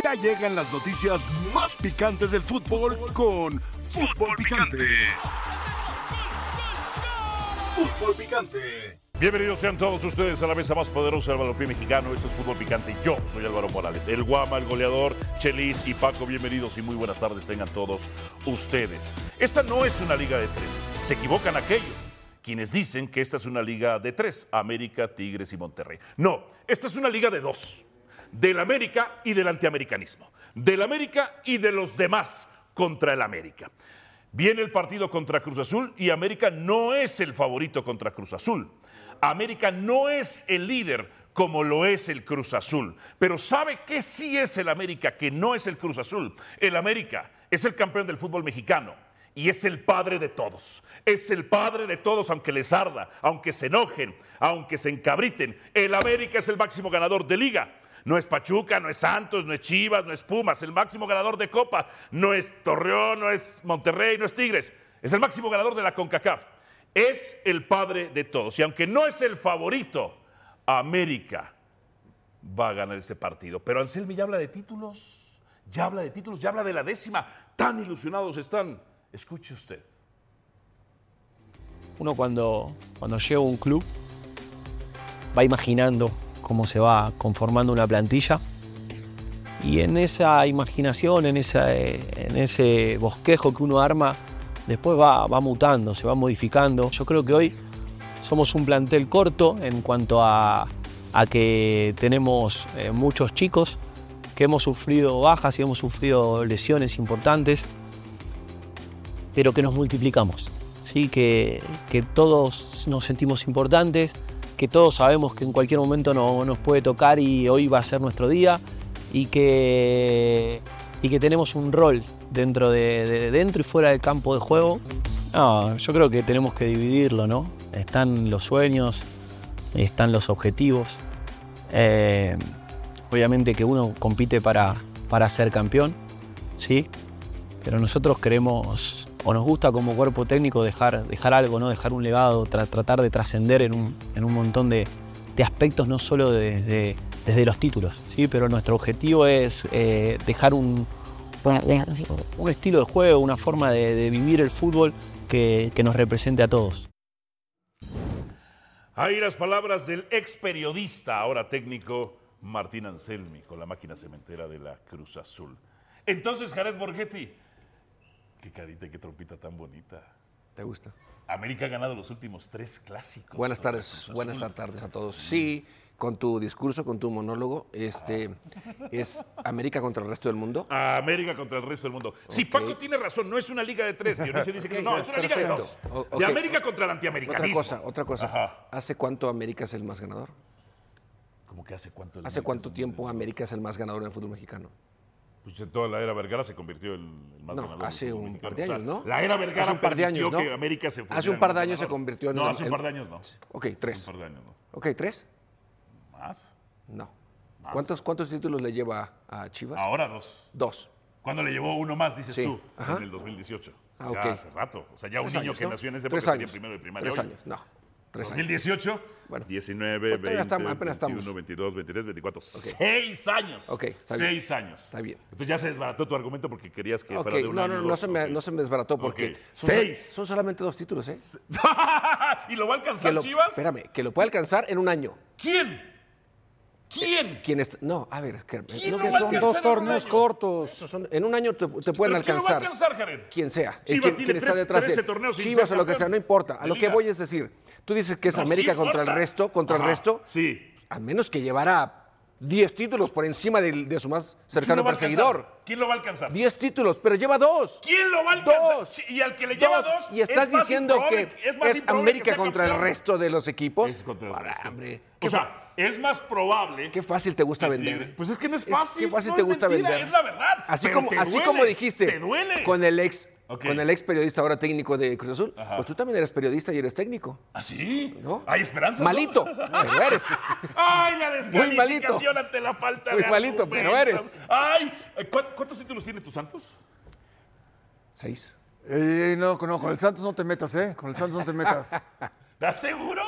Ya llegan las noticias más picantes del fútbol con Fútbol Picante. Fútbol Picante. Bienvenidos sean todos ustedes a la mesa más poderosa del balompié mexicano. Esto es Fútbol Picante. Yo soy Álvaro Morales, el Guama, el goleador, Chelis y Paco. Bienvenidos y muy buenas tardes tengan todos ustedes. Esta no es una liga de tres. Se equivocan aquellos quienes dicen que esta es una liga de tres, América, Tigres y Monterrey. No, esta es una liga de dos, del América y del antiamericanismo, del América y de los demás contra el América. Viene el partido contra Cruz Azul y América no es el favorito contra Cruz Azul. América no es el líder como lo es el Cruz Azul, pero ¿sabe qué sí es el América, que no es el Cruz Azul? El América es el campeón del fútbol mexicano y es el padre de todos. Es el padre de todos, aunque les arda, aunque se enojen, aunque se encabriten. El América es el máximo ganador de liga. No es Pachuca, no es Santos, no es Chivas, no es Pumas. El máximo ganador de Copa no es Torreón, no es Monterrey, no es Tigres. Es el máximo ganador de la CONCACAF. Es el padre de todos. Y aunque no es el favorito, América va a ganar este partido. Pero Anselmi ya habla de títulos, ya habla de títulos, ya habla de la décima. Tan ilusionados están. Escuche usted. Uno cuando, cuando llega a un club va imaginando cómo se va conformando una plantilla y en esa imaginación, en, esa, en ese bosquejo que uno arma, después va, va mutando, se va modificando. Yo creo que hoy somos un plantel corto en cuanto a, a que tenemos eh, muchos chicos que hemos sufrido bajas y hemos sufrido lesiones importantes, pero que nos multiplicamos, ¿sí? que, que todos nos sentimos importantes, que todos sabemos que en cualquier momento no, nos puede tocar y hoy va a ser nuestro día y que, y que tenemos un rol dentro, de, de- dentro y fuera del campo de juego. Yo creo que tenemos que dividirlo, ¿no? Están los sueños, están los objetivos. Eh, obviamente que uno compite para, para ser campeón, ¿sí? Pero nosotros queremos, o nos gusta como cuerpo técnico dejar, dejar algo, ¿no? Dejar un legado, tra- tratar de trascender en un, en un montón de, de aspectos, no solo desde, desde los títulos, ¿sí? Pero nuestro objetivo es eh, dejar un, un estilo de juego, una forma de, de vivir el fútbol que, que nos represente a todos. Ahí las palabras del ex periodista, ahora técnico, Martín Anselmi, con la máquina cementera de la Cruz Azul. Entonces, Jared Borghetti, qué carita y qué trompita tan bonita. ¿Te gusta? América ha ganado los últimos tres clásicos. Buenas tardes, buenas tardes a todos. Sí, con tu discurso, con tu monólogo, este es América contra el resto del mundo. América contra el resto del mundo. Sí, Paco tiene razón, no es una liga de tres. Dionisio dice que no, es una liga de dos. De. América contra el Otra antiamericanismo. cosa, otra cosa. Ajá. ¿Hace cuánto América es el más ganador? ¿Cómo que hace cuánto? el ¿Hace cuánto tiempo América es el más ganador en el fútbol mexicano? Pues en toda la era Vergara se convirtió en el más No, ganador. hace un par de O sea, años, ¿no? La era Vergara Hace un par de años, ¿no? que América se Hace un par de años se convirtió en No, el- hace un par de años no. Ok, tres. Un par de años no. Ok, tres. ¿Más? No. ¿Cuántos, cuántos títulos le lleva a Chivas? Ahora dos. Dos. ¿Cuándo le llevó uno más, dices Sí, tú? ajá. En el 2018. Ah, ya hace rato. O sea, ya un niño años, que ¿no? nació en ese época sería primero de primaria. Tres años, no. Tres años. 2018, Bueno. 19, Pues 20, todavía estamos- apenas 21, estamos. 22, 23, 24. Seis años. Ok, está bien. Seis años. Está bien. Entonces ya se desbarató tu argumento porque querías que fuera de un no, año. no, no, dos. se me, Ok. no se me desbarató porque son, Seis. son solamente dos títulos, ¿eh? ¿Y lo va a alcanzar Que lo- Chivas? Espérame, que lo puede alcanzar en un año. ¿Quién? ¿Quién? ¿Quién es? No, a ver, es que, ¿Quién que va son alcanzar dos torneos cortos. Son- en un año te, te pueden ¿Pero quién lo va a alcanzar. alcanzar, Jared? Quien sea. Chivas Eh, quien, tiene quien está detrás de 13 él. torneos sin Chivas o lo que sea, no importa. A lo que voy es decir, tú dices que es No, sí América contra el resto, contra el resto, Sí. a menos que llevara 10 títulos por encima de, su más ¿Quién cercano alcanzar? perseguidor. ¿Quién lo va a alcanzar? 10 títulos, pero lleva dos. ¿Quién lo va a alcanzar? Dos. Y al que le lleva Dos. dos. Y estás es diciendo que es, que América contra el resto de los equipos. Es contra el Para, resto. hombre. O sea, es más probable. qué fácil te gusta que vender. Pues es que no es Es- fácil. qué fácil no te es gusta mentira, vender. Es la verdad. Así pero como, te así duele, como dijiste Te duele. con el ex con el ex periodista ahora técnico de Cruz Azul, Ajá. pues tú también eres periodista y eres técnico. ¿Ah, sí? ¿No? Hay esperanza. Malito, pero eres. Ay, la malito. descalificación ante la falta Muy de malito, pero eres. Ay, ¿cuántos, cuántos títulos tiene tu Santos? Seis. Eh, no, no, con el Santos no te metas, ¿eh? Con el Santos no te metas. ¿Estás seguro?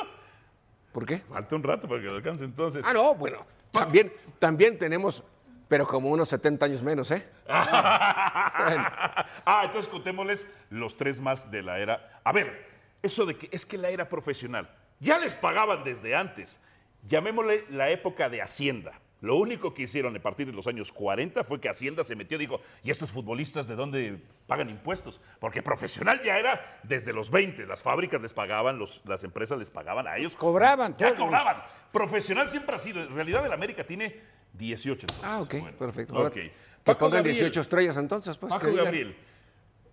¿Por qué? Falta un rato para que lo alcance entonces. Ah, no, bueno. También, también tenemos Pero como unos 70 años menos, ¿eh? ah, entonces contémosles los tres más de la era. A ver, eso de que es que la era profesional, ya les pagaban desde antes. Llamémosle la época de Hacienda. Lo único que hicieron a partir de los años 40 fue que Hacienda se metió y dijo, ¿y estos futbolistas de dónde pagan impuestos? Porque profesional ya era desde los 20, las fábricas les pagaban, los- las empresas les pagaban a ellos. Cobraban Ya todos. cobraban. Profesional siempre ha sido. En realidad el América tiene 18 entonces. Ah, ok, Bueno, perfecto. ok. Ahora, Que Paco pongan Gabriel. 18 estrellas entonces, pues. Paco que digan.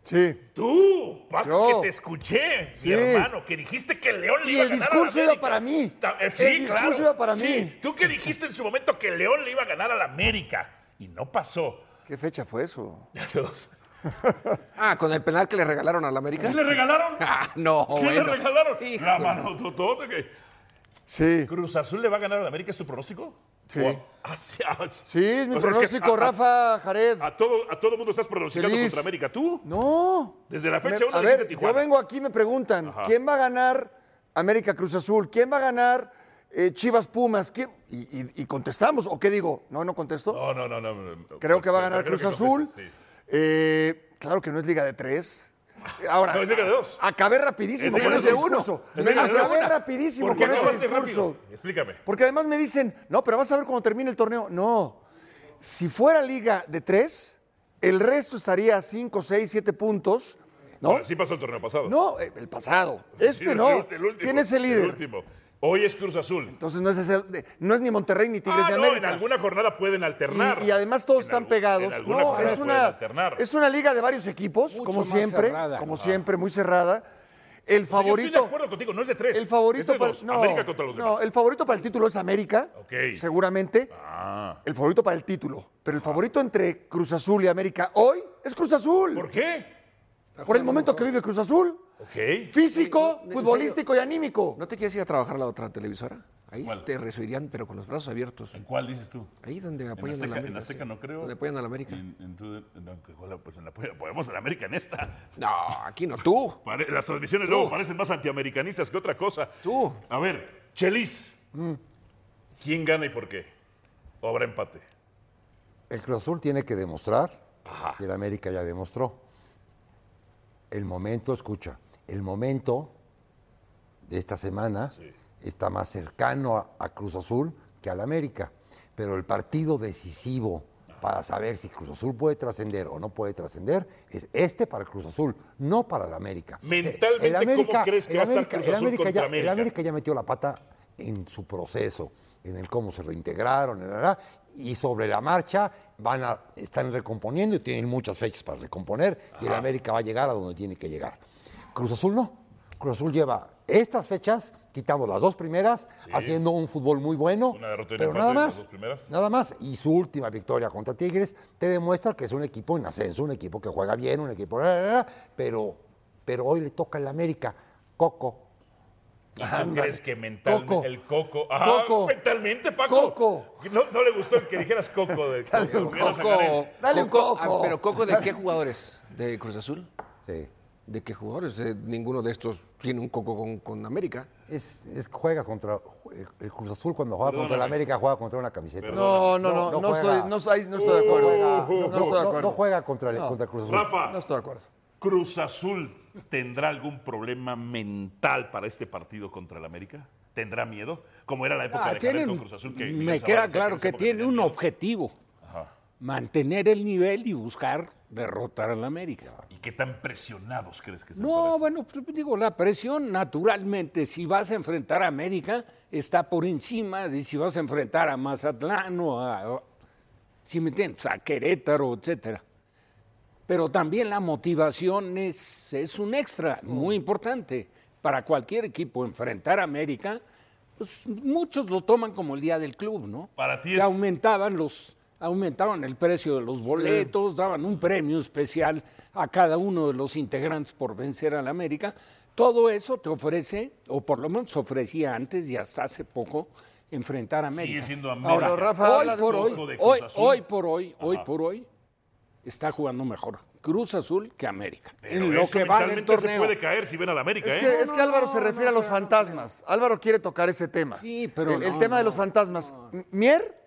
Sí. Tú, Paco, Yo. que te escuché, Sí. mi hermano, que dijiste que León le Y iba a el ganar discurso a la iba América. para mí. Eh, sí, El discurso claro. iba para Sí. mí. Tú que dijiste en su momento que León le iba a ganar a la América y no pasó. ¿Qué fecha fue eso? Hace dos. Ah, con el penal que le regalaron a la América. ¿Qué le regalaron? Ah, no, ¿Qué le regalaron? Híjole. La mano que Sí. Cruz Azul le va a ganar a la América, ¿es tu pronóstico? Sí. Es mi O sea, es que pronóstico, a- Rafa Jared. A todo, a todo mundo estás pronosticando Feliz. contra América. ¿Tú? No. Desde la fecha 1 a dijiste ver, Tijuana. yo vengo aquí y me preguntan, Ajá. ¿quién va a ganar América Cruz Azul? ¿Quién va a ganar eh, Chivas Pumas? ¿Quién? Y, y- y contestamos, ¿o qué digo? No, no contesto. No, no, no, no. no. Creo que va a ganar Cruz Azul. sí. Eh, claro que no es Liga de Tres. Ahora, No, Dos. acabé rapidísimo con ese discurso. De Acabé Dos. rapidísimo ¿Por qué con ese discurso. rápido? Explícame. Porque además me dicen, no, pero vas a ver cuando termine el torneo. No, si fuera liga de tres, el resto estaría a cinco, seis, siete puntos, ¿no? Ahora, sí pasó el torneo pasado. No, eh, el pasado. Este el- no. el último, ¿Quién es el líder? último. Hoy es Cruz Azul. Entonces no es, ese- no es ni Monterrey ni Tigres Ah, de no, en América. alguna jornada pueden alternar. Y, y además todos En están algún- pegados. En alguna No, jornada es pueden una, alternar. es una liga de varios equipos, Mucho como más siempre, cerrada. como siempre, muy cerrada. El O sea, Yo estoy favorito, de acuerdo contigo, no es de tres. el favorito es de para, no, América contra los no, demás. el favorito para el título es América, Ok. seguramente. Ah. El favorito para el título, pero el favorito entre Cruz Azul y América hoy es Cruz Azul. ¿Por qué? Por el momento que vive Cruz Azul, Ok. físico, ¿en futbolístico y anímico. ¿No te quieres ir a trabajar a la otra televisora? Ahí ¿Cuál? te recibirían, pero con los brazos abiertos. ¿En cuál dices tú? Ahí donde apoyan Azteca- a la América. en Azteca sí. no creo. Donde apoyan a la América. En, en tu- no, que joder, pues en la, podemos en la América en esta. No, aquí no, tú. Las transmisiones luego parecen más antiamericanistas que otra cosa. Tú. A ver, Chelis. ¿Quién gana y por qué? ¿O habrá empate? El Cruz Azul tiene que demostrar, y el América ya demostró. El momento, escucha, el momento de esta semana está más cercano a, a Cruz Azul que al América. Pero el partido decisivo para saber si Cruz Azul puede trascender o no puede trascender es este para el Cruz Azul, no para el América. Mentalmente, El ¿cómo crees que el va a estar América- Cruz el Azul América contra ya- América? El América ya metió la pata en su proceso, en el cómo se reintegraron, y sobre la marcha van a están recomponiendo y tienen muchas fechas para recomponer y el América va a llegar a donde tiene que llegar. Cruz Azul no. Cruz Azul lleva estas fechas, quitando las dos primeras, haciendo un fútbol muy bueno, Una derrota y un pero nada más, dos primeras. nada más. Y su última victoria contra Tigres te demuestra que es un equipo en ascenso, un equipo que juega bien, un equipo, pero, pero hoy le toca al América, Coco. ¿Y tú Ándale. crees que mentalmente Coco. el coco? Ah, Coco. mentalmente, Paco. Coco. No, no le gustó que dijeras coco. De, a Garel. Coco, Dale un Coco, coco. ah, pero Coco, ¿de qué jugadores? ¿De Cruz Azul? Sí. ¿De qué jugadores? Eh, ninguno de estos tiene un Coco con, con América. Es, es- juega contra el, el Cruz Azul cuando juega contra el Perdóname. América juega contra una camiseta. No, no, no, no, juega. estoy, no, ahí no estoy de acuerdo. juega- no, no, no estoy de no- acuerdo. no juega contra el, contra el Cruz Azul. Rafa, No estoy de acuerdo. ¿Cruz Azul tendrá algún problema mental para este partido contra el América? ¿Tendrá miedo? Como era la época Ah, de tienen- con Cruz Azul. Que me queda claro que época tiene un miedo. objetivo, Ajá. mantener el nivel y buscar derrotar al América. ¿Y qué tan presionados crees que están? No, bueno, pues, digo, la presión naturalmente, si vas a enfrentar a América, está por encima de si vas a enfrentar a Mazatlán o a, o- si me entiendes, a Querétaro, etcétera. Pero también la motivación es, es un extra muy importante para cualquier equipo enfrentar a América. Pues muchos lo toman como el día del club, ¿no? Para ti que es- aumentaban los aumentaban el precio de los boletos, daban un premio especial a cada uno de los integrantes por vencer al América. Todo eso te ofrece, o por lo menos ofrecía antes y hasta hace poco, enfrentar a América. siendo América. Ahora, Rafa, hoy por hoy, hoy, Azul. hoy por hoy, hoy por hoy, está jugando mejor Cruz Azul que América. Pero en lo eso que va del mentalmente se torneo. puede caer si ven al América, Es ¿eh? que, es que Álvaro se refiere a los fantasmas. Álvaro quiere tocar ese tema. Sí, pero El, el no, tema de los fantasmas. Mier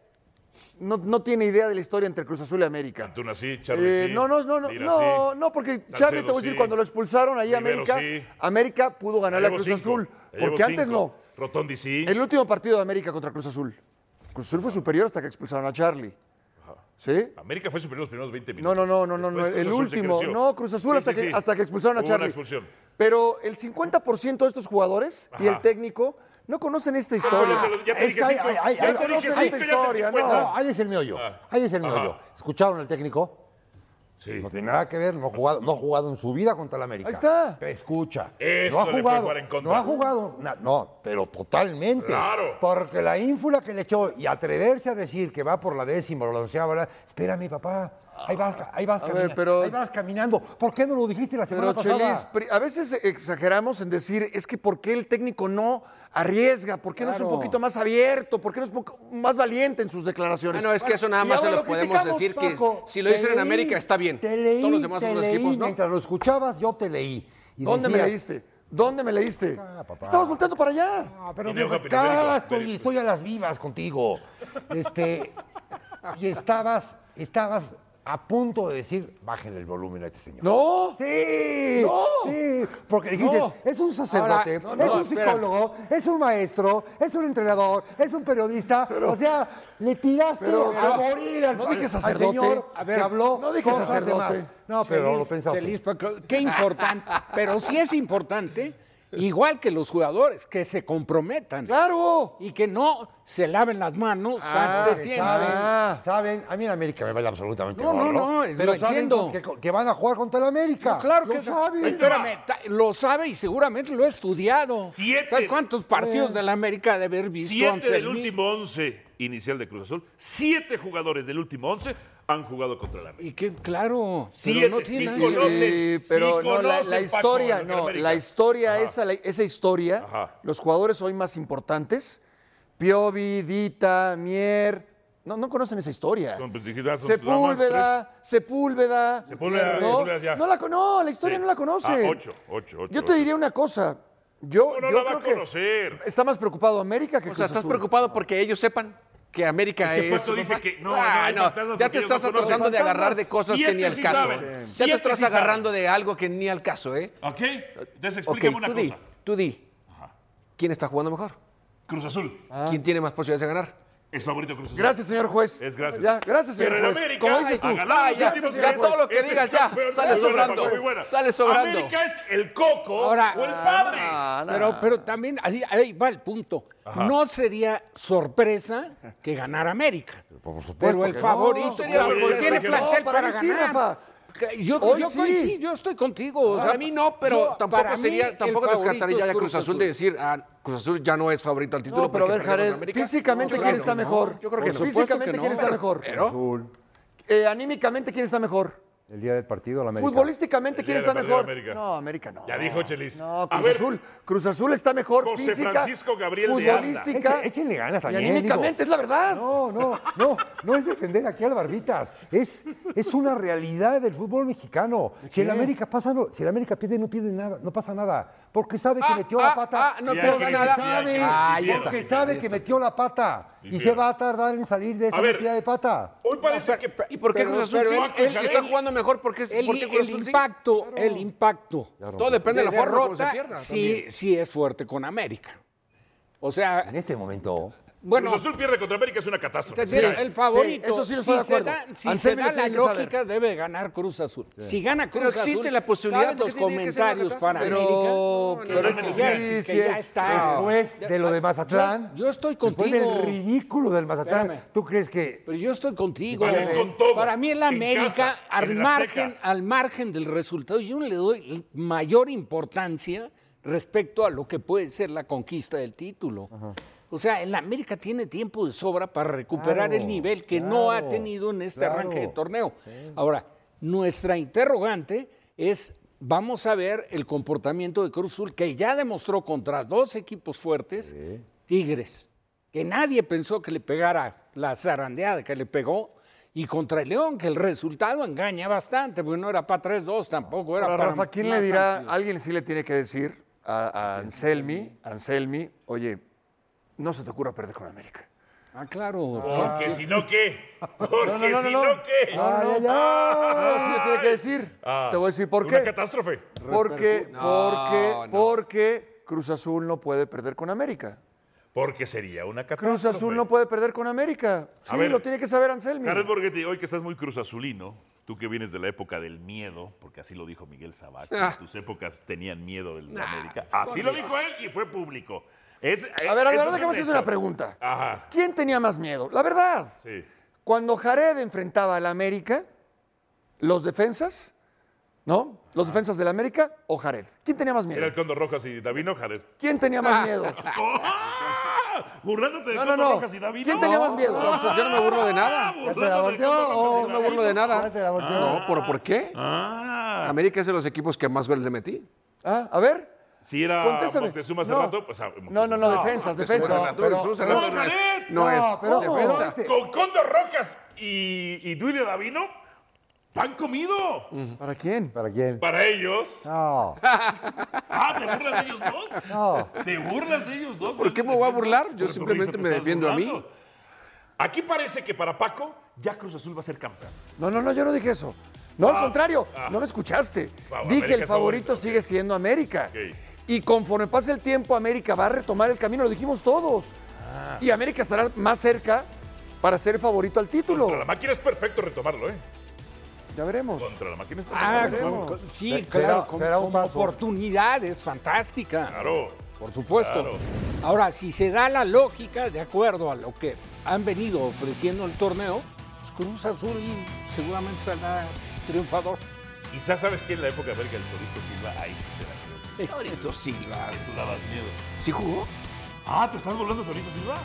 no, no tiene idea de la historia entre Cruz Azul y América. Antuna sí, Charlie Eh, sí, no, no, no, no, no, sí, no, porque Charlie, te voy a decir, sí, cuando lo expulsaron ahí a América, sí. América pudo ganarle a Ya Cruz Azul. Porque antes cinco. no. Rotondi sí. El último partido de América contra Cruz Azul. Cruz Azul fue superior hasta que expulsaron a Charlie. ¿Sí? América fue superior los primeros 20 No, minutos. no, no, no, no, no, el último. No, Cruz Azul hasta, que, hasta que expulsaron a Hubo una Charlie. expulsión. Pero el 50% de estos jugadores y el técnico no conocen esta historia. Te lo- ya te Es dije que hay- cinco. hay- hay- Ya hay- te dije conocen cinco, esta ya es el historia, 50. No, ahí es el meollo. Ah. Ahí es el Ajá. meollo. ¿Escucharon al técnico? Sí. No tiene nada que ver, no ha jugado, no ha jugado en su vida contra el América. Ahí está. Escucha. Eso no ha jugado. jugar en contra. No ha jugado. na- no, pero totalmente. Claro. Porque la ínfula que le echó y atreverse a decir que va por la décima o la onceava, ¿verdad? espérame, papá. Ahí vas, ahí vas, A camina- ver, pero- ahí vas caminando. ¿Por qué no lo dijiste la semana Pero Chelis, pasada? pri- a veces exageramos en decir, es que ¿por qué el técnico no arriesga? ¿Por qué no es un poquito más abierto? ¿Por qué no es un poco más valiente en sus declaraciones? Bueno, es que eso nada más se lo lo podemos decir que si lo dicen en América está bien. Te leí, Todos los demás te otros leí, equipos, ¿no? mientras lo escuchabas, yo te leí. Y ¿Dónde me leíste? ¿Dónde me leíste? Ah, papá. Estabas volteando para allá. Ah, pero me acá estoy, estoy a las vivas contigo. Este, y estabas, estabas a punto de decir, bájenle el volumen a este señor. No. Sí, No. sí, porque dijiste, No. es un sacerdote, Ahora, no, es un espera. psicólogo, es un maestro, es un entrenador, es un periodista, o sea, le tiraste pero- a pero- morir al, no dije al sacerdote. señor A ver, que habló no dije sacerdote. No, pero Chelis, lo pensaste. Chelis, qué importante. pero sí es importante, igual que los jugadores, que se comprometan. ¡Claro! Y que no se laven las manos Ah, antes de tiempo. Saben, Ah. saben, a mí en América me vale absolutamente No, no, gorro, no, es- pero lo saben entiendo. que, que van a jugar contra el América. No, claro lo que saben. Espérame, lo sabe y seguramente lo ha estudiado. Siete. ¿Sabes cuántos partidos de la América de haber visto? Siete del último once inicial de Cruz Azul, siete jugadores del último once han jugado contra la América. Y que, claro, Siete, pero no tiene sí nada que ver. conocen. Eh, pero sí no, la, la conocen, Paco, historia, no, la historia, Ajá. esa, la- esa historia, Ajá. los jugadores hoy más importantes, Piovi, Dita, Mier, no, no conocen esa historia. Pues dijiste, ah, son Sepúlveda, Sepúlveda. Sepúlveda, ¿no? Sepúlveda ya. No, la, con- no, la historia Sí. no la conoce. Ah, ocho, ocho, ocho, Yo te ocho. diría una cosa. Yo, No, no yo la va creo a que conocer. está más preocupado América que O Cruz sea, ¿estás Azul. preocupado porque ellos sepan que América Es que Puesto dice que no, Ah, no, ya te no estás conocen. tratando de agarrar de cosas que ni al sí caso. saben. Ya te estás sí agarrando saben. de algo que ni al caso, ¿eh? ¿Ok? Entonces Ok, explícame una tú di, cosa. tú di. ¿Quién está jugando mejor? Cruz Azul. ¿Quién tiene más posibilidades de ganar? Es favorito Cruz Azul. Gracias, señor juez. Es gracias. Ya, gracias, señor Pero el juez. América Como dices tú. Ah, ya, ya todo lo que el digas, ya, sale sobrando. Sale sobrando. América es el coco Ahora- o el padre. Ah, no. Pero, pero también, ahí, ahí va el punto. No sería sorpresa que ganara América. Por supuesto Pero el que no. favorito sería tiene plantel No, para para, mí sí, ganar. Rafa. Yo, Hoy yo, sí. sí, yo estoy contigo. o Para sea, mí no, pero yo- tampoco para sería, tampoco descartaría es ya Cruz Azul de decir, ah, Cruz Azul ya no es favorito al título. No, pero a ver, Jared, físicamente, No, ¿quién claro está no. mejor? Yo creo que Físicamente, que no. ¿quién está mejor? Pero. Eh, anímicamente, ¿quién está mejor? El día del partido, la América. Futbolísticamente, ¿quién está mejor? América. No, América no. Ya dijo Chelis. No, Cruz ver, Azul. Cruz Azul está mejor José física, Francisco Gabriel futbolística. Eche- échenle ganas también, Y anímicamente, digo. es la verdad. No, no, no, no es defender aquí al Barbitas. Es, es una realidad del fútbol mexicano. Si el América pasa, no, si el América pierde, no pierde nada, no pasa nada. Porque sabe que metió ah, la pata. ah, no sí, nada. sabe, Ah, porque sabe que metió la pata. Y se va a tardar en salir de esa metida de pata. Hoy parece que. ¿Y por qué Pero- Cruz Azul pero sí? él- está jugando mejor, ¿por qué, El, por qué Cruz el sí? impacto, el impacto. Todo depende de la forma como se pierda. Sí, sí es fuerte con América. O sea, En este momento, bueno, Cruz Azul pierde contra América es una catástrofe. el favorito. sí, eso sí si estoy de se acuerdo. da, si se da lo la saber. lógica, debe ganar Cruz Azul. Si gana Pero Cruz existe Azul, la posibilidad, ¿saben ¿por los comentarios para? Pero, América? pero no lo sí, sí es. está. después de lo de Mazatlán. Yo- yo estoy Después contigo. del ridículo del Mazatlán. Espérame. ¿Tú crees que Pero yo estoy contigo. Vayan con todo, Para mí el América, casa, al, margen, al margen del resultado, yo le doy mayor importancia respecto a lo que puede ser la conquista del título. O sea, el América tiene tiempo de sobra para recuperar Claro, el nivel que no ha tenido en este claro. arranque de torneo. Ahora, nuestra interrogante es, vamos a ver el comportamiento de Cruz Azul, que ya demostró contra dos equipos fuertes, Tigres, que nadie pensó que le pegara la zarandeada que le pegó, y contra el León, que el resultado engaña bastante, porque no era para 3-2 tampoco, era Ahora, para Rafa, ¿quién le dirá? Alguien sí le tiene que decir a, a Anselmi, Anselmi, oye, no se te ocurra perder con América. Ah, claro. Porque si no, ¿qué? Porque No, no, no, si no. no, ¿qué? No, no, no, sí lo tiene que decir. Ah, Te voy a decir por Una qué. catástrofe. Porque, No, porque, no. porque Cruz Azul no puede perder con América. Porque sería una catástrofe. Cruz Azul no puede perder con América. Sí, ver. lo tiene que saber Anselmi. Jared Borghetti, hoy que estás muy cruz azulino, tú que vienes de la época del miedo, porque así lo dijo Miguel Sabac, que Ah. en tus épocas tenían miedo del América. Así lo dijo él y fue público. Es, A ver, Álvaro, es déjame hacerte una pregunta. Ajá, ¿Quién tenía más miedo? La verdad. sí. Cuando Jared enfrentaba al América, los defensas, ¿no? Los defensas del América o Jared. ¿Quién tenía más Era miedo? el Condor Rojas y Davino Jared. ¿Quién tenía más miedo? Burlándote de No, no, Condor no. Rojas y Davino. ¿Quién tenía más miedo? No, pues yo no me burlo de nada. ¿Te la volteó o No me burlo de nada. No, ¿pero por qué? Ah, América es de los equipos que más goles le metí. Ah, a ver, si era contéstame. Montezuma hace No. rato, pues... ah, No, no, no, defensas, defensas. Pero, pero- no es, no es No, pero- defensa. pero- Con Condor Rojas y, y Duilio Davino, pan comido. ¿Para quién? ¿Para quién? Para ellos. No, Ah, ¿te burlas de ellos dos? no. ¿Te burlas de ellos dos? ¿Por qué me voy a burlar? Yo simplemente me defiendo a mí. Aquí parece que para Paco, ya Cruz Azul va a ser campeón. No, no, no, yo no dije eso. No, al contrario, no me escuchaste. Ah, Dije América el favorito favorito, sigue siendo América. Ok. Y conforme pase el tiempo, América va a retomar el camino, lo dijimos todos. Ah. Y América estará más cerca para ser favorito al título. Contra la máquina es perfecto retomarlo, ¿eh? Ya veremos. Contra la máquina es perfecto. Ah, retomarlo. con- con- sí, Será- claro, con, será un oportunidad, es fantástica. Claro. Por supuesto. Claro. Ahora, si se da la lógica, de acuerdo a lo que han venido ofreciendo el torneo, pues Cruz Azul seguramente saldrá triunfador. Quizás sabes que en la época de América el Torito Silva, ahí creo. Torito Silva. Dabas miedo. ¿Sí jugó? Ah, ¿te estás de Torito Silva?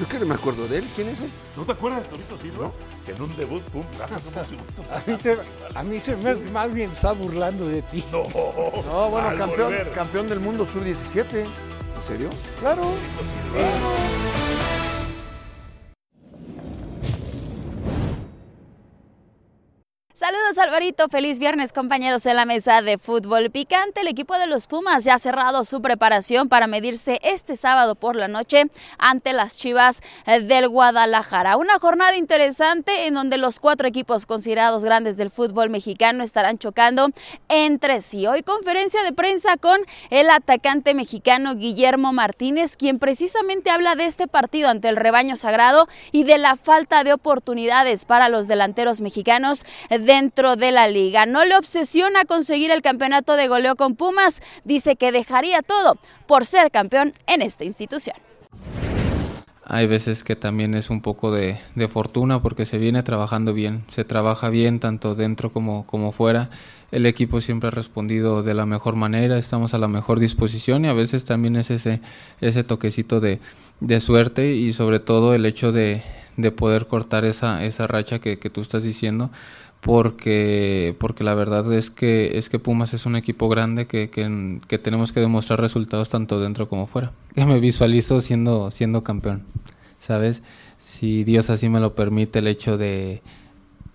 Yo que no me acuerdo de él. ¿Quién es él? ¿No te acuerdas de Torito Silva? Que en un debut, pum, como si- A mí se, a mí se me más bien está burlando de ti. No, No, bueno, campeón, volver. campeón del mundo sub-17. ¿En serio? Claro. Torito Silva. Saludos Alvarito, feliz viernes compañeros en la mesa de fútbol picante. El equipo de los Pumas ya ha cerrado su preparación para medirse este sábado por la noche ante las Chivas eh, del Guadalajara. Una jornada interesante en donde los cuatro equipos considerados grandes del fútbol mexicano estarán chocando entre sí. Hoy conferencia de prensa con el atacante mexicano Guillermo Martínez, quien precisamente habla de este partido ante el rebaño sagrado y de la falta de oportunidades para los delanteros mexicanos dentro de la liga. No le obsesiona conseguir el campeonato de goleo con Pumas, dice que dejaría todo por ser campeón en esta institución. Hay veces que también es un poco de, de fortuna porque se viene trabajando bien, se trabaja bien tanto dentro como, como fuera. El equipo siempre ha respondido de la mejor manera, estamos a la mejor disposición y a veces también es ese, ese toquecito de, de suerte y sobre todo el hecho de, de poder cortar esa, esa racha que, que tú estás diciendo porque, porque la verdad es que, es que Pumas es un equipo grande que, que, que tenemos que demostrar resultados tanto dentro como fuera. Que me visualizo siendo, siendo campeón, ¿sabes? Si Dios así me lo permite, el hecho de,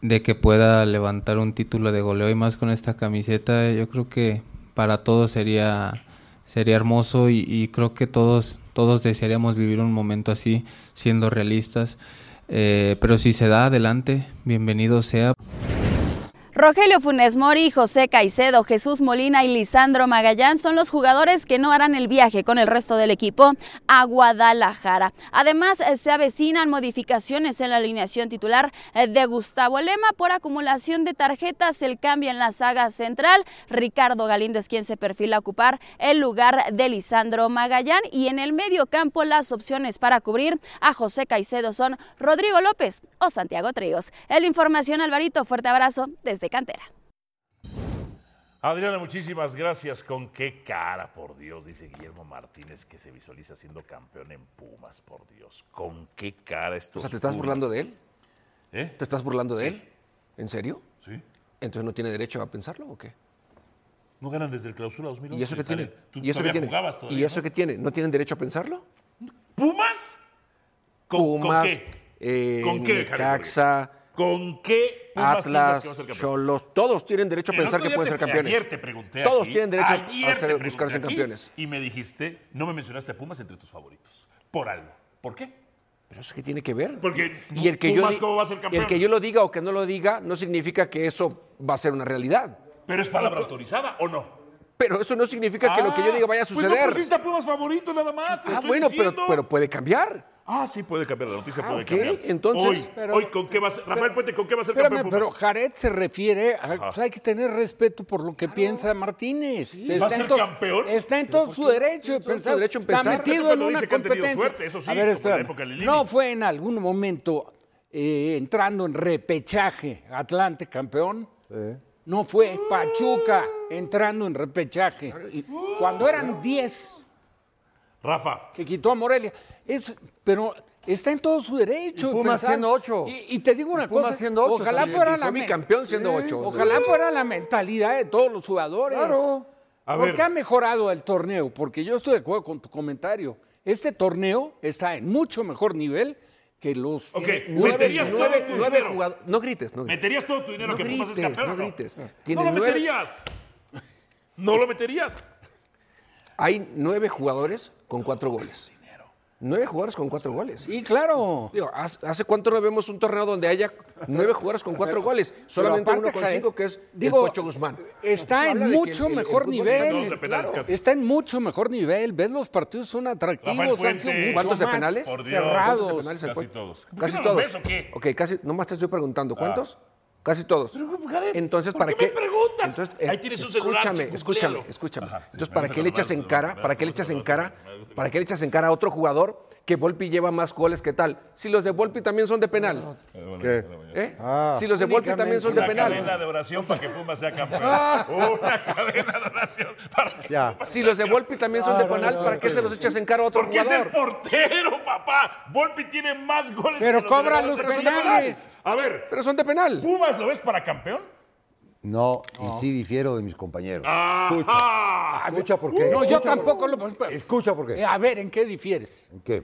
de que pueda levantar un título de goleo y más con esta camiseta, yo creo que para todos sería, sería hermoso y, creo que todos, todos desearíamos vivir un momento así, siendo realistas. Eh, pero si se da adelante, bienvenido sea. Rogelio Funes Mori, José Caicedo, Jesús Molina y Lisandro Magallán son los jugadores que no harán el viaje con el resto del equipo a Guadalajara. Además, eh, se avecinan modificaciones en la alineación titular eh, de Gustavo Lema por acumulación de tarjetas. El cambio en la saga central. Ricardo Galindo es quien se perfila a ocupar el lugar de Lisandro Magallán. Y en el medio campo, las opciones para cubrir a José Caicedo son Rodrigo López o Santiago Tríos. El información, Alvarito. Fuerte abrazo Cantera. Adriana, muchísimas gracias. ¿Con qué cara, por Dios? Dice Guillermo Martínez que se visualiza siendo campeón en Pumas, por Dios. ¿Con qué cara O estos sea, ¿te estás Pumas? burlando de él? ¿Eh? ¿Te estás burlando de Sí. él? ¿En serio? Sí. ¿Entonces no tiene derecho a pensarlo o qué? ¿No ganan desde el clausura 2011? ¿Y eso qué tiene? Tú ¿Y eso qué tiene? todavía, ¿Y eso ¿no? qué tiene? ¿No tienen derecho a pensarlo? ¿Pumas? ¿Con, con Pumas, qué? eh, ¿Con qué, Necaxa, ¿Con qué Pumas Atlas, que va a ser campeón? Cholos, todos tienen derecho a El pensar que pueden ser campeones. Ayer te pregunté Todos aquí, tienen derecho a ser- buscarse aquí campeones. Y me dijiste, no me mencionaste a Pumas entre tus favoritos. Por algo. ¿Por qué? Pero eso qué tiene que ver. Porque y el que yo Pumas, ¿cómo va a ser campeón? el que yo lo diga o que no lo diga no significa que eso va a ser una realidad. ¿Pero es palabra autorizada o no? Pero eso no significa que lo que yo diga vaya a Pues no suceder. pusiste a Pumas favorito nada más. ah, bueno, pero, pero puede cambiar. Ah, sí, puede cambiar. La noticia puede ok, cambiar. entonces- Hoy, Pero- hoy, ¿con qué va a ser? Rafael Puente, ¿con qué va a ser Espérame, campeón pero? Jared se refiere a pues hay que tener respeto por lo que piensa Martínez. ¿Va a ser campeón? Está en todo su derecho de pensar. derecho en está pensar. metido en una competencia. suerte, eso sí, a ver, como en la espérame. época de Lilini. No fue en algún momento eh, entrando en repechaje Atlante campeón. No fue Pachuca entrando en repechaje. Cuando eran 10 Rafa, que quitó a Morelia. Es, pero está en todo su derecho. Y Pumas pensar. siendo ocho. Y, y te digo una Y Pumas cosa. siendo ocho ojalá también. fuera Y la fue men- bicampeón siendo Sí, ocho. Ojalá fuera la mentalidad de todos los jugadores. Claro. A ¿Por ver. qué ha mejorado el torneo? Porque yo estoy de acuerdo con tu comentario. Este torneo está en mucho mejor nivel que los ok, Nueve, meterías todo nueve- tu nueve jugadores. No grites, no grites. ¿Meterías todo tu dinero No que Pumas es grites, campeón? no grites. No lo nueve- meterías. No lo meterías. Hay nueve jugadores con cuatro goles. Nueve jugadores con cuatro goles. Sí, claro. Digo, ¿hace cuánto no vemos un torneo donde haya nueve jugadores con cuatro goles? Solamente uno con cinco, que es digo, el Pocho Guzmán. Está en mucho el- el- el mejor nivel. Está en mucho mejor nivel. Ves los partidos son atractivos, ¿Cuántos de penales? Por Dios. cerrados. ¿Cuántos de penales Casi todos. ¿Por qué Casi no todos. ves o qué? Ok, casi, nomás te estoy preguntando, ¿cuántos? Casi todos. Pero, Jared, Entonces, ¿por ¿para qué qué? me preguntas? Entonces, Ahí eh, tienes un celular, Escúchame, escúchame, escúchame. Ajá, sí, Entonces, ¿para qué le echas en cara? ¿Para qué le echas en cara? ¿Para qué le echas en cara a otro jugador que Volpi lleva más goles que tal? Si los de Volpi también son de penal. ¿Qué? ¿eh? Ah. Si los de Volpi también son de Una cadena penal. de oración para que Pumas sea campeón. Una cadena de oración para que Ya. Si los de Volpi también son de penal, ¿para qué se los echas en cara a otro Porque es el jugador? portero, papá. Volpi tiene más goles Pero que los cobra de los penales. A ver, Pero son de penal. ¿Pumas lo ves para campeón? No, y sí difiero de mis compañeros. Ajá. Escucha por qué. No, yo Escucha- tampoco lo. Escucha por Eh, qué. A ver, ¿en qué difieres? ¿En qué?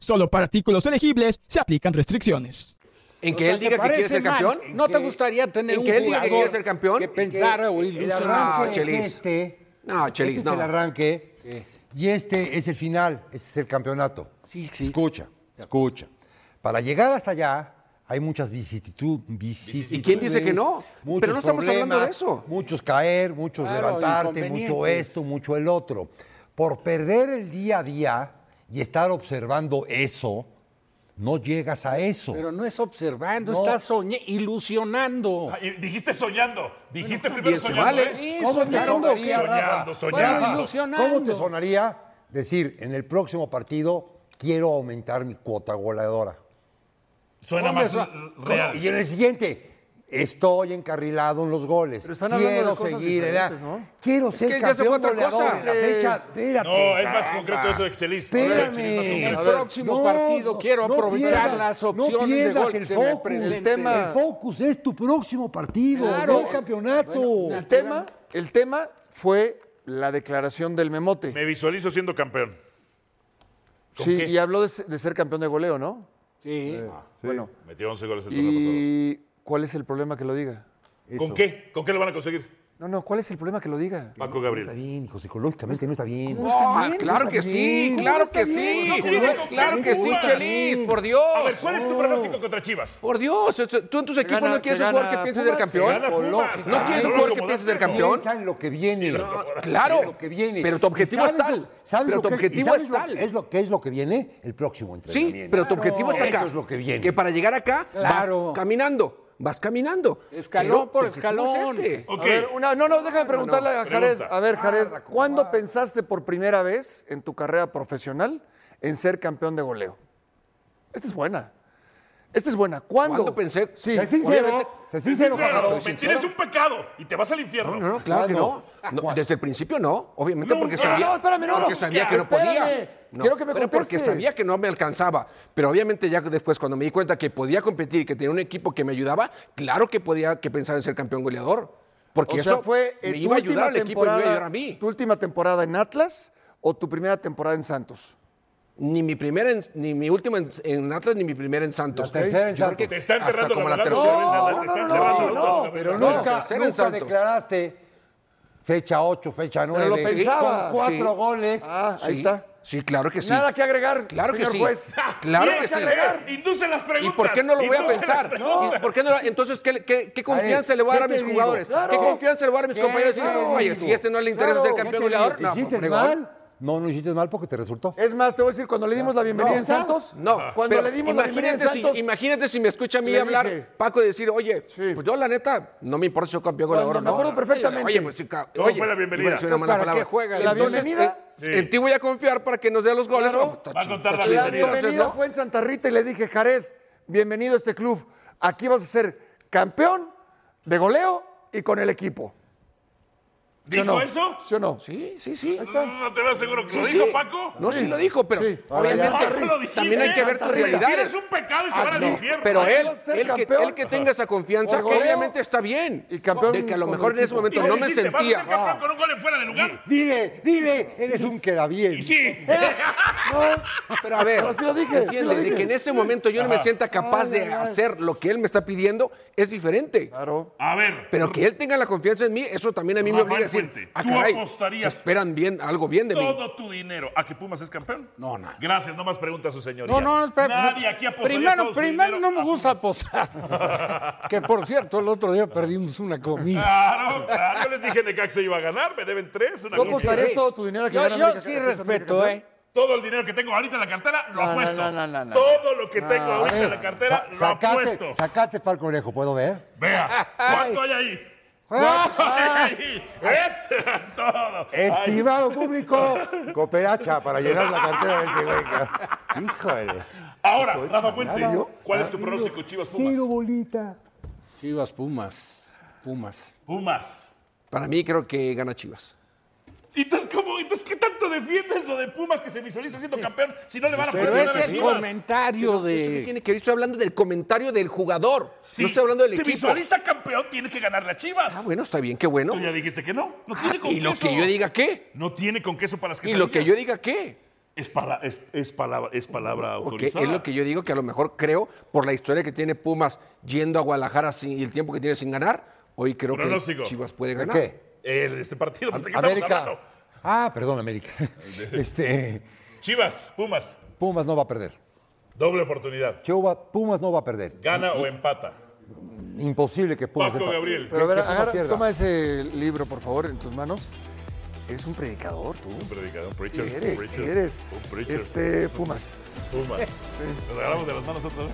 Solo para artículos elegibles se aplican restricciones. En O que sea, él ¿te diga que quiere ser mal? campeón. ¿No te gustaría tener en un que él diga que quiere ser campeón? que pensara o ilusionara? arranque Chelis. es este. No, Chelis, este no. es el arranque. Y este es el final. Este es el campeonato. Sí, sí. Escucha, escucha. Para llegar hasta allá hay muchas vicisitud- vicisitudes. ¿Y quién dice que no? muchos Pero no estamos hablando de eso. Muchos caer, muchos Claro, levantarte, mucho esto, mucho el otro. Por perder el día a día y estar observando eso, no llegas a eso. Pero no es observando, No. estás soñando, ilusionando. Ah, Dijiste soñando. Dijiste primero soñando. vale. ¿eh? ¿Cómo te sonaría, ¿qué? Rafa? Soñando, soñando. Bueno, ilusionando. ¿Cómo te sonaría decir en el próximo partido quiero aumentar mi cuota goleadora? Suena Hombre, más real. Y en el siguiente, estoy encarrilado en los goles. Pero están hablando quiero de cosas seguir. ¿no? Quiero ser que ya se fue campeón otra cosa. la fecha. Espérate, No, es más caramba. concreto eso de Chelis. Espérame. El próximo partido quiero aprovechar pierdas- las no opciones de pierdas gol el que me. El, tema- el focus es tu próximo partido, Claro. no el campeonato. Bueno, El tema, el tema fue la declaración del Memote. Me visualizo siendo campeón. ¿Con Sí, qué? y habló de, de ser campeón de goleo, ¿no? Sí. Bueno, Metió 11 goles el torneo ¿y cuál es el problema que lo diga? ¿Con qué? ¿Con qué lo van a conseguir? No, no, ¿cuál es el problema que lo diga? Paco No está Gabriel. bien, hijo, psicológicamente no está bien. Ah, claro que sí, claro que sí. Claro que sí, Chelis, por Dios. A ver, ¿cuál es tu pronóstico contra Chivas? Por Dios, tú en tus equipos gana- no quieres un jugador que piense ser campeón. ¿No quieres un jugador que piense ser campeón? Lo que viene. Claro, lo que viene. pero tu objetivo ¿Y es tal. lo- ¿sabes Pero tu objetivo es tal. Es lo que es lo que viene el próximo Sí, entrenamiento. pero tu objetivo está acá. Eso es lo que viene. Que para llegar acá vas caminando. Vas caminando. Escalón Pero por escalón. este. Ok. A ver, una- no, no, déjame preguntarle a Jared. Pregunta. A ver, Jared, ¿cuándo pensaste por primera vez en tu carrera profesional en ser campeón de goleo? Esta es buena. Esta es buena. ¿Cuándo? ¿Cuándo pensé? Sí, Sé sincero, obviamente- sé sincero, Sincero, pájaro. mentir es un pecado y te vas al infierno. No, no, claro que no. Desde el principio no, obviamente porque sabía, No, espérame, no, porque sabía que no podía. No, Quiero que me pero porque conteste. sabía que no me alcanzaba. Pero obviamente ya después cuando me di cuenta que podía competir y que tenía un equipo que me ayudaba, claro que podía que pensar en ser campeón goleador. Porque O sea, eso fue eh, me tu iba a ayudar al equipo y me iba a ayudar a mí. tu última temporada en Atlas o tu primera temporada en Santos. Ni mi primera, en- ni mi última en, en Atlas, ni mi primera en Santos. La tercera en creo Santos. que Te está enterrando como la tercera. no, no, te no, está no, no, no. Pero nunca, en nunca Santos. declaraste fecha 8, fecha 9. lo pensaba. Con cuatro Sí. goles. Ah, ahí Sí, está. Sí, claro que sí. Nada que agregar, Claro que sí. juez. Claro que sí. agregar. Induce las ¿Y preguntas. por qué no lo voy a pensar? ¿Y por qué no lo- entonces, ¿qué, qué, qué confianza ver, le voy a dar a ¿qué mis digo? jugadores? Claro. ¿Qué confianza le voy a dar a mis ¿Qué compañeros? oye, si este no le interesa ser ¿qué campeón ¿Qué te goleador, no, ¿Hiciste fregón. mal? No, no hiciste mal porque te resultó. Es más, te voy a decir, cuando le dimos la bienvenida No, en Santos, No, cuando pero le dimos la bienvenida en imagínate si, Santos, imagínate si me escucha a mí hablar, dije- Paco, y decir, oye, Sí. pues yo la neta, no me importa si soy campeón goleador o me no. acuerdo perfectamente. Oye, pues ¿Cómo oye, fue la bienvenida? una mala ¿Para qué palabra. juega? La Entonces, bienvenida, eh, Sí. En ti voy a confiar para que nos dé los goles. Claro. Oh, Va a contar la chido. la bienvenida. Entonces, bienvenida ¿no? fue en Santa Rita y le dije, Jared, bienvenido a este club. Aquí vas a ser campeón de goleo y con el equipo. ¿Sí o ¿Dijo no? eso? ¿Sí o no? Sí, sí, sí. No te veo seguro que Sí, lo sí. dijo Paco. No, sí lo dijo, pero obviamente también hay que ver Rita. Tienes realidades. un pecado y se van al no. infierno. Pero él, él que, él que tenga esa confianza, goleo obviamente está bien. y campeón de que a lo mejor en ese momento no me dijiste, vas a sentía. ser campeón con un gol en fuera de lugar. Dile, dile, eres un queda bien. Sí. Pero a ver, Pero sí lo dije, de que en ese momento yo no me sienta capaz de hacer lo que él me está pidiendo es diferente. Claro. A ver. Pero que él tenga la confianza en mí, eso también a mí me obliga a decir, Ah, ¿tú caray, apostarías se esperan bien, algo bien de mí. todo tu dinero a que Pumas es campeón? No, no. Gracias, no más preguntas su señoría. No, no, espera. Nadie aquí apostaría Primero, todo su primero dinero no me a gusta apostar. que por cierto, el otro día perdimos una comida. Claro, claro. Yo les dije que se iba a ganar. Me deben tres. Una ¿Tú apostarías todo tu dinero a que Yo, yo América- sí que es América respeto? ¿eh? Todo el dinero que tengo ahorita en la cartera lo No, apuesto. no, no, no, no. Todo lo que tengo A ahorita en la cartera sa- lo sacate, apuesto. sacate para el conejo, ¿puedo ver? Vea. ¿Cuánto hay ahí? ¿Ves? Todo. Estimado público, cooperacha para llenar la cartera de este güey. Híjole. Ahora, Rafa Puente. ¿cuál es tu pronóstico, Chivas Pumas? Cero bolita. Chivas, Pumas. Pumas. Pumas. Para mí creo que gana Chivas. Entonces, ¿cómo? Entonces, ¿qué tanto defiendes lo de Pumas que se visualiza siendo campeón si no le van a Pero es ganar el comentario ¿Eso qué de. tiene que ver? Estoy hablando del comentario del jugador. Si no estoy hablando del se equipo. visualiza campeón, tiene que ganarle a Chivas. Ah, bueno, está bien, qué bueno. Tú ya dijiste que no. No tiene con Y lo que yo diga qué. No tiene con queso para las Y quesadillas. lo que yo diga qué. Es, pala- es, es palabra, es palabra autorizada. es lo que yo digo que a lo mejor creo, por la historia que tiene Pumas yendo a Guadalajara sin- y el tiempo que tiene sin ganar, hoy creo Pronóstico. que Chivas puede ¿De ganar. qué? El- este partido, ¿hasta qué estamos América. Ah, perdón, América. Este, Chivas, Pumas, Pumas no va a perder. doble oportunidad. Chivas, Pumas no va a perder. Gana o empata. Imposible que Pumas Paco empa- Gabriel. Pero a ver, agarra- toma ese libro, por favor, en tus manos. Eres un predicador, tú. Un predicador, un Sí preacher. un eres, preacher, sí eres. Un preacher. Este, Pumas. Pumas. Nos agarramos de las manos otra vez.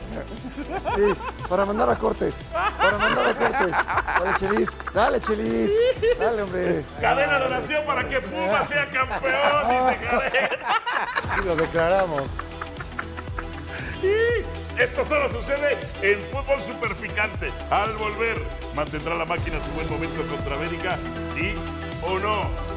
Sí, para mandar a corte. Para mandar a corte. Dale, Chelis. Dale, Chelis. Dale, hombre. Cadena de oración para que Pumas sea campeón, dice Cadena. Sí, lo declaramos. Esto solo sucede en fútbol super picante. Al volver, ¿mantendrá la máquina su buen momento contra América? ¿Sí o no?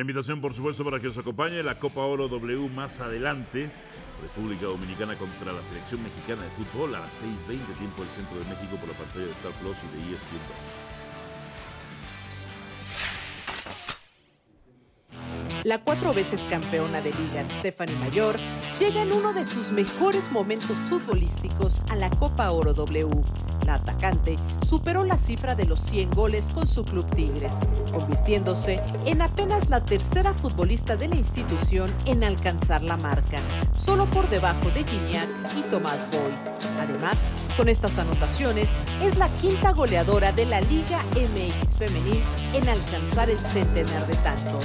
La invitación, por supuesto, para que os acompañe la Copa Oro W más adelante. República Dominicana contra la selección mexicana de fútbol a las 6.20 tiempo del centro de México por la pantalla de Star Plus y de ESPN 2. La cuatro veces campeona de liga Stephanie Mayor llega en uno de sus mejores momentos futbolísticos a la Copa Oro W. La atacante superó la cifra de los 100 goles con su club Tigres, convirtiéndose en apenas la tercera futbolista de la institución en alcanzar la marca, solo por debajo de Gignac y Tomás Boy. Además, con estas anotaciones, es la quinta goleadora de la Liga MX femenil en alcanzar el centenar de tantos.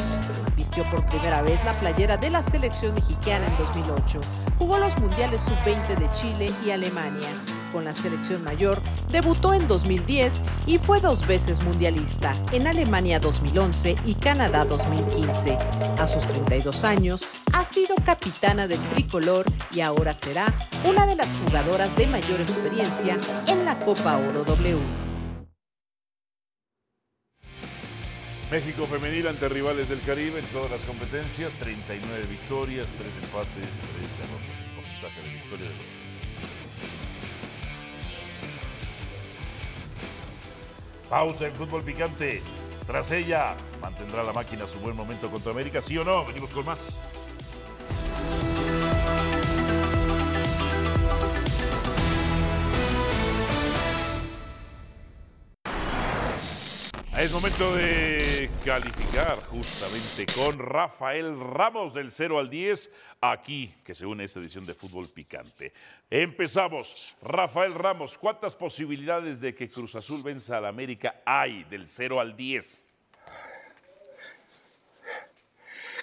Vistió por primera vez la playera de la selección mexicana en 2008. Jugó los Mundiales Sub-20 de Chile y Alemania. Con la selección mayor, debutó en 2010 y fue dos veces mundialista, en Alemania 2011 y Canadá 2015. A sus 32 años, ha sido capitana del tricolor y ahora será una de las jugadoras de mayor experiencia en la Copa Oro W. México femenil ante rivales del Caribe en todas las competencias, 39 victorias, 3 empates, 3 derrotas. El porcentaje de victoria del 85%. Pausa en fútbol picante. Tras ella, ¿mantendrá la máquina su buen momento contra América? ¿Sí o no? Venimos con más. Es momento de calificar justamente con Rafael Ramos del 0 al 10, aquí que se une a esta edición de Fútbol Picante. Empezamos. Rafael Ramos, ¿cuántas posibilidades de que Cruz Azul venza al América hay del 0 al 10?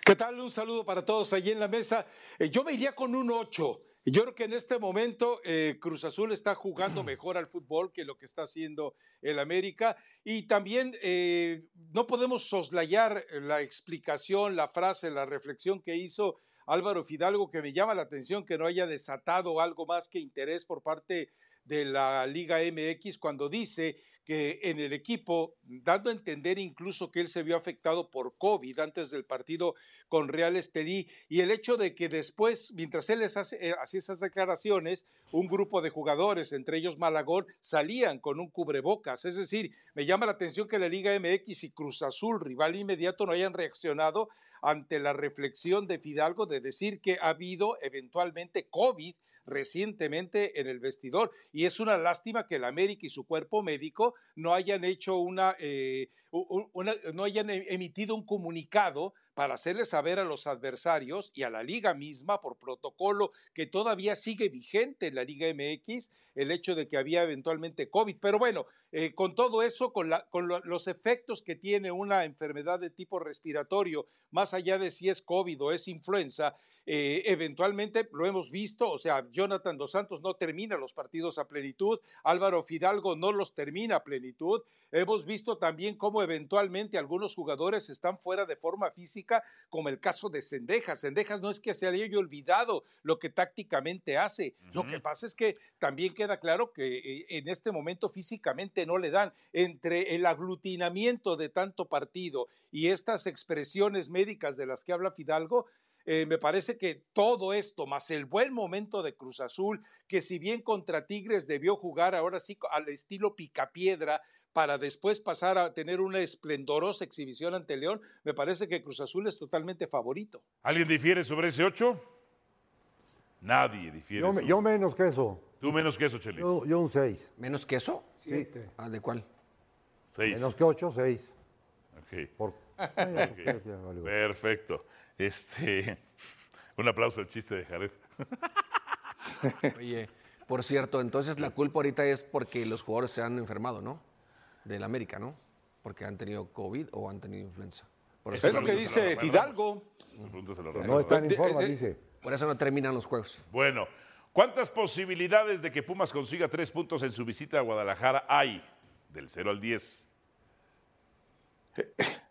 ¿Qué tal? Un saludo para todos allí en la mesa. Eh, yo me iría con un 8. Yo creo que en este momento eh, Cruz Azul está jugando mejor al fútbol que lo que está haciendo el América. Y también eh, no podemos soslayar la explicación, la frase, la reflexión que hizo Álvaro Fidalgo que me llama la atención que no haya desatado algo más que interés por parte de la Liga MX cuando dice que en el equipo, dando a entender incluso que él se vio afectado por COVID antes del partido con Real Estelí, y el hecho de que después, mientras él hace, eh, hacía esas declaraciones, un grupo de jugadores, entre ellos Malagón, salían con un cubrebocas. Es decir, me llama la atención que la Liga MX y Cruz Azul, rival inmediato, no hayan reaccionado ante la reflexión de Fidalgo de decir que ha habido eventualmente COVID recientemente en el vestidor. Y es una lástima que el América y su cuerpo médico no hayan hecho una, eh, no hayan e, emitido un comunicado para hacerle saber a los adversarios y a la liga misma por protocolo que todavía sigue vigente en la Liga MX el hecho de que había eventualmente COVID. Pero bueno, eh, con todo eso, con, la, con los efectos que tiene una enfermedad de tipo respiratorio, más allá de si es COVID o es influenza, eh, eventualmente lo hemos visto, o sea, Jonathan Dos Santos no termina los partidos a plenitud, Álvaro Fidalgo no los termina a plenitud. Hemos visto también cómo eventualmente algunos jugadores están fuera de forma física, como el caso de Sendejas. Sendejas no es que se haya olvidado lo que tácticamente hace. Lo que pasa es que también queda claro que eh, en este momento físicamente no le dan. Entre el aglutinamiento de tanto partido y estas expresiones médicas de las que habla Fidalgo, eh, me parece que todo esto, más el buen momento de Cruz Azul, que si bien contra Tigres debió jugar ahora sí al estilo picapiedra, para después pasar a tener una esplendorosa exhibición ante León, me parece que Cruz Azul es totalmente favorito. ¿Alguien difiere sobre ese 8? Nadie difiere. Yo, sobre- yo menos que eso. Tú menos que eso, Chelis. Yo, yo un 6. ¿Menos que eso? Sí. Ah, ¿de cuál? Seis. Menos que 8, 6. Ok. Por... Ok. Perfecto. Este, un aplauso al chiste de Jared. Oye, por cierto, entonces la culpa ahorita es porque los jugadores se han enfermado, ¿no? Del América, ¿no? Porque han tenido COVID o han tenido influenza. Por Es lo que dice Fidalgo. No está en informa, De- dice. Por eso no terminan los juegos. Bueno, ¿cuántas posibilidades de que Pumas consiga tres puntos en su visita a Guadalajara hay? Del 0 al 10.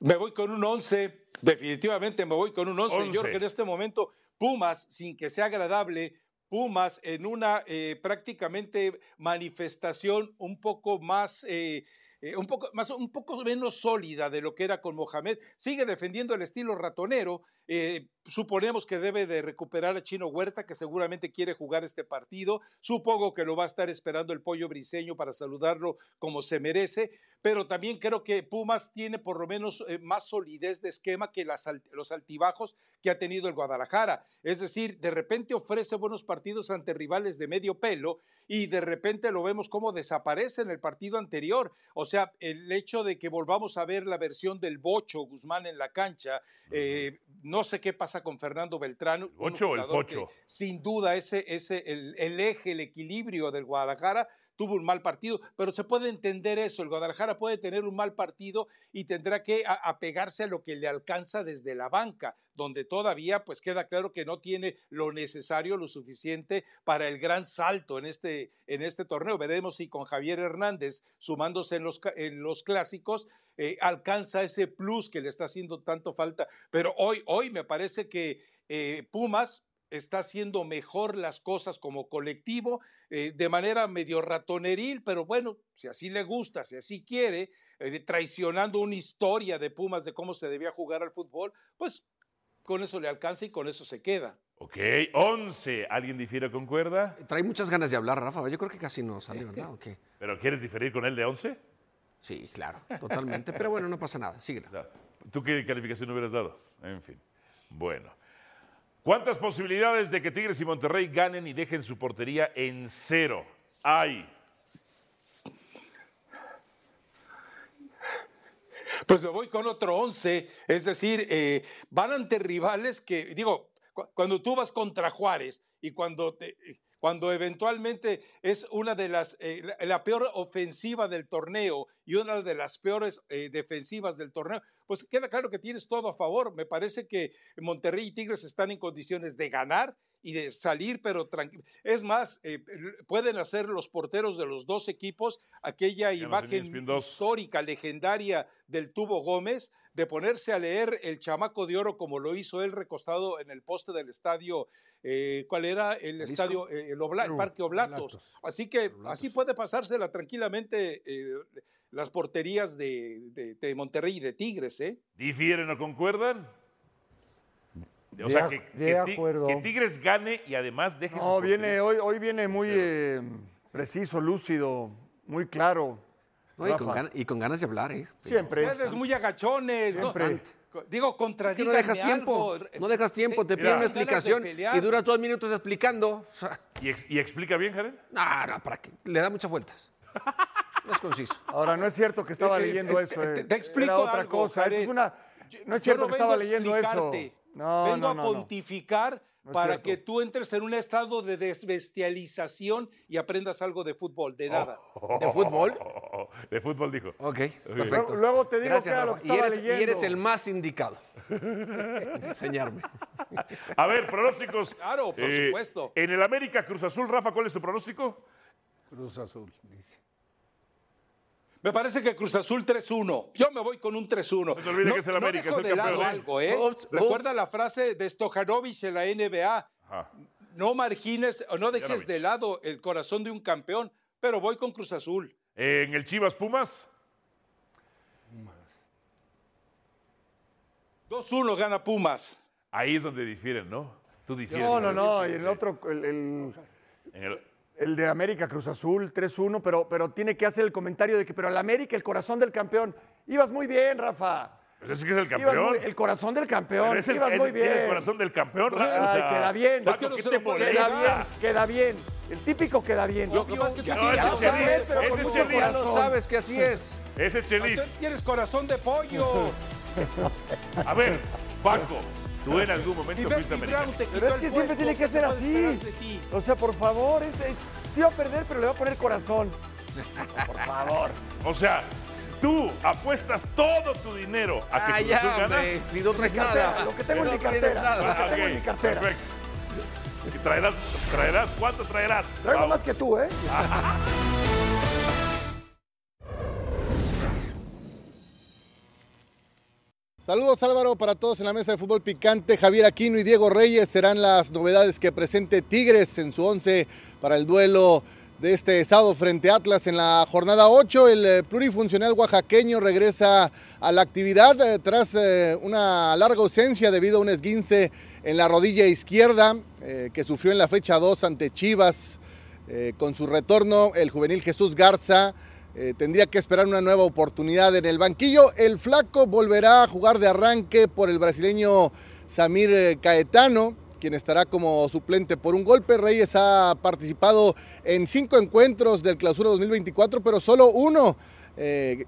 Me voy con un 11, definitivamente me voy con un 11. Yo 11. creo que en este momento Pumas, sin que sea agradable, Pumas en una eh, prácticamente manifestación un poco más... eh, eh, un, poco, más, un poco menos sólida de lo que era con Mohamed. Sigue defendiendo el estilo ratonero, eh, suponemos que debe de recuperar a Chino Huerta, que seguramente quiere jugar este partido. Supongo que lo va a estar esperando el pollo briseño para saludarlo como se merece pero también creo que Pumas tiene por lo menos eh, más solidez de esquema que las, los altibajos que ha tenido el Guadalajara. Es decir, de repente ofrece buenos partidos ante rivales de medio pelo y de repente lo vemos como desaparece en el partido anterior. O sea, el hecho de que volvamos a ver la versión del Bocho Guzmán en la cancha, eh, no sé qué pasa con Fernando Beltrán. ¿El Bocho o el Pocho? Sin duda, ese, ese el eje, el equilibrio del Guadalajara tuvo un mal partido, pero se puede entender eso. El Guadalajara puede tener un mal partido y tendrá que apegarse a lo que le alcanza desde la banca, donde todavía pues queda claro que no tiene lo necesario, lo suficiente para el gran salto en este, en este torneo. Veremos si con Javier Hernández sumándose en los, en los clásicos eh, alcanza ese plus que le está haciendo tanto falta. Pero hoy, hoy me parece que eh, Pumas está haciendo mejor las cosas como colectivo, eh, de manera medio ratoneril, pero bueno, si así le gusta, si así quiere, eh, traicionando una historia de Pumas de cómo se debía jugar al fútbol, pues con eso le alcanza y con eso se queda. Ok, 11. ¿Alguien difiere con cuerda? Trae muchas ganas de hablar, Rafa. Yo creo que casi no sale, ¿verdad? ¿Pero quieres diferir con él de 11? Sí, claro, totalmente. Pero bueno, no pasa nada. Sigue. ¿Tú qué calificación hubieras dado? En fin. Bueno. ¿Cuántas posibilidades de que Tigres y Monterrey ganen y dejen su portería en cero? Hay. Pues me voy con otro 11, es decir, eh, van ante rivales que, digo, cuando tú vas contra Juárez y cuando te, cuando eventualmente es una de las, eh, la, peor ofensiva del torneo y una de las peores eh, defensivas del torneo, pues queda claro que tienes todo a favor. Me parece que Monterrey y Tigres están en condiciones de ganar y de salir, pero tranquilo. Es más, eh, pueden hacer los porteros de los dos equipos aquella imagen histórica, legendaria del Tubo Gómez, de ponerse a leer el chamaco de oro como lo hizo él recostado en el poste del estadio, eh, ¿cuál era? El estadio, eh, el, Parque Oblatos. Así que así puede pasársela tranquilamente las porterías de, de, Monterrey y de Tigres, ¿eh? ¿Difieren o concuerdan? O sea, que, que, Tigres gane y además deje No, viene, hoy, hoy viene muy eh, preciso, lúcido, muy claro. y, con ganas, de hablar, ¿eh? Siempre. Ustedes muy agachones. Siempre. Digo, contra no dejas tiempo. No dejas tiempo, te, piden una explicación y duras dos minutos explicando. ¿Y, explica bien, Jared? No, no, para qué. Le da muchas vueltas. No es conciso. Ahora, no es cierto que estaba eh, eh, leyendo eso. Te, explico otra cosa. es una, no es cierto que estaba leyendo eso. No, vengo a pontificar para que tú entres en un estado de desbestialización y aprendas algo de fútbol, de nada. ¿De fútbol? de fútbol dijo. Ok, perfecto. Luego te digo que era lo que estaba y eres, leyendo. Y eres el más indicado. Enseñarme. A ver, pronósticos. Claro, por eh, supuesto. En el América Cruz Azul, Rafa, ¿cuál es tu pronóstico? Cruz Azul, dice. Me parece que Cruz Azul 3-1. Yo me voy con un 3-1. No te olvides que es el América, es el campeón. Algo, ¿eh? Recuerda la frase de Stojanovic en la NBA. No margines, o no dejes de lado el corazón de un campeón, pero voy con Cruz Azul. ¿En el Chivas Pumas? 2-1 gana Pumas. Ahí es donde difieren, ¿no? Tú difieres. No, no, no. Y el otro, el, el... el el de América Cruz Azul, 3-1, pero, pero tiene que hacer el comentario de que, pero al América, el corazón del campeón. Ibas muy bien, Rafa. Pero ese que es el campeón. el corazón del campeón. Es el, Ibas muy bien. el corazón del campeón. Ay, queda bien. Es que no queda bien. Queda bien. El típico queda bien. Lo que es que ya lo sabes, pero con mucho corazón. sabes que así es. Ese es Chelis. Tienes corazón de pollo. A ver, Paco. Tú en algún momento fuiste americano. Pero es que siempre tiene que ser así. O sea, por favor, ese, sí va a perder, pero le va a poner corazón. Por favor. O sea, tú apuestas todo tu dinero a que ah, ya, Azul gana. Ni no traes nada. Lo que tengo en mi cartera. Lo que tengo en mi cartera. Perfecto. ¿Traerás, traerás? ¿Cuánto traerás? Traigo más que tú, ¿eh? Saludos Álvaro para todos en la mesa de fútbol picante. Javier Aquino y Diego Reyes serán las novedades que presente Tigres en su once para el duelo de este sábado frente a Atlas en la jornada 8. El eh, plurifuncional oaxaqueño regresa a la actividad eh, tras eh, una larga ausencia debido a un esguince en la rodilla izquierda que sufrió en la fecha 2 ante Chivas. Con su retorno, el juvenil Jesús Garza eh, tendría que esperar una nueva oportunidad en el banquillo. El flaco volverá a jugar de arranque por el brasileño Samir eh, Caetano, quien estará como suplente por un golpe. Reyes ha participado en cinco encuentros del clausura 2024, pero solo uno eh,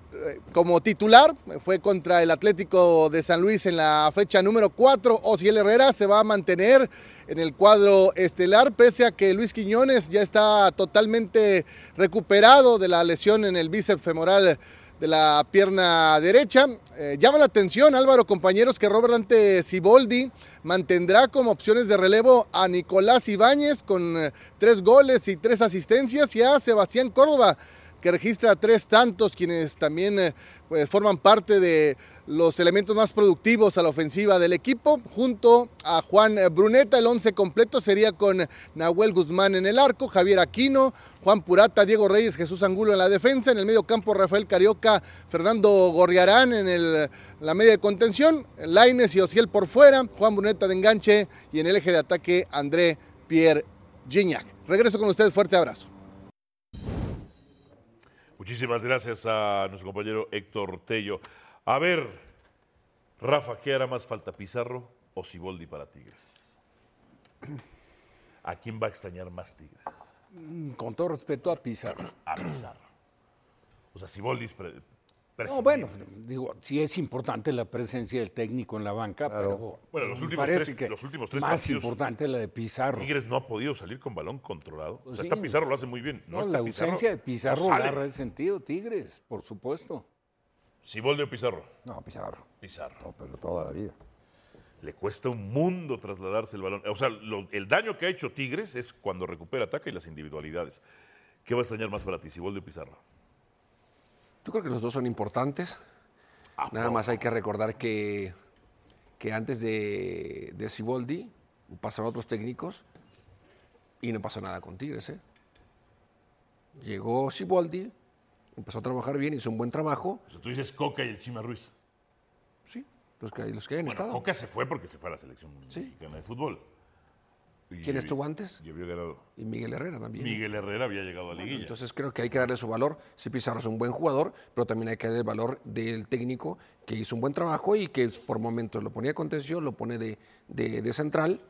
como titular. Fue contra el Atlético de San Luis en la fecha número 4. Osiel Herrera se va a mantener en el cuadro estelar, pese a que Luis Quiñones ya está totalmente recuperado de la lesión en el bíceps femoral de la pierna derecha. Eh, llama la atención, Álvaro, compañeros, que Robert Dante Siboldi mantendrá como opciones de relevo a Nicolás Ibáñez con eh, tres goles y tres asistencias y a Sebastián Córdoba, que registra tres tantos, quienes también eh, pues, forman parte de los elementos más productivos a la ofensiva del equipo, junto a Juan Bruneta. El once completo sería con Nahuel Guzmán en el arco, Javier Aquino, Juan Purata, Diego Reyes, Jesús Angulo en la defensa, en el medio campo Rafael Carioca, Fernando Gorriarán en el, la media de contención, Laines y Ociel por fuera, Juan Bruneta de enganche y en el eje de ataque André Pierre Gignac. Regreso con ustedes, fuerte abrazo. Muchísimas gracias a nuestro compañero Héctor Tello. A ver, Rafa, ¿qué hará más falta, Pizarro o Siboldi para Tigres? ¿A quién va a extrañar más Tigres? Mm, Con todo respeto a Pizarro. A Pizarro. O sea, Siboldi es No, bueno, digo, sí es importante la presencia del técnico en la banca, pero Bueno, los últimos parece tres- que los últimos tres más partidos- importante la de Pizarro. Tigres no ha podido salir con balón controlado. Pues o sea, esta sí. Pizarro lo hace muy bien. No, No, está la Pizarro, ausencia de no Pizarro sale. agarra el sentido, Tigres, por supuesto. Siboldi o Pizarro. No, Pizarro. Pizarro. No, pero toda la vida. Le cuesta un mundo trasladarse el balón. O sea, lo- el daño que ha hecho Tigres es cuando recupera ataque y las individualidades. ¿Qué va a extrañar más para ti, Siboldi o Pizarro? Yo creo que los dos son importantes. Nada más hay que recordar que, que antes de, de Siboldi pasaron otros técnicos y no pasó nada con Tigres. ¿eh? Llegó Siboldi, empezó a trabajar bien, hizo un buen trabajo. O sea, tú dices Coca y el Chima Ruiz. Sí, los que, los que hayan Bueno, estado. Coca se fue porque se fue a la selección mexicana de fútbol. ¿Quién estuvo antes? Y había ganado. Y Miguel Herrera también. Miguel Herrera había llegado a Liguilla. Entonces creo que hay que darle su valor. Sí, Pizarro es un buen jugador, pero también hay que darle el valor del técnico que hizo un buen trabajo y que por momentos lo ponía de contención, lo pone de, de- de central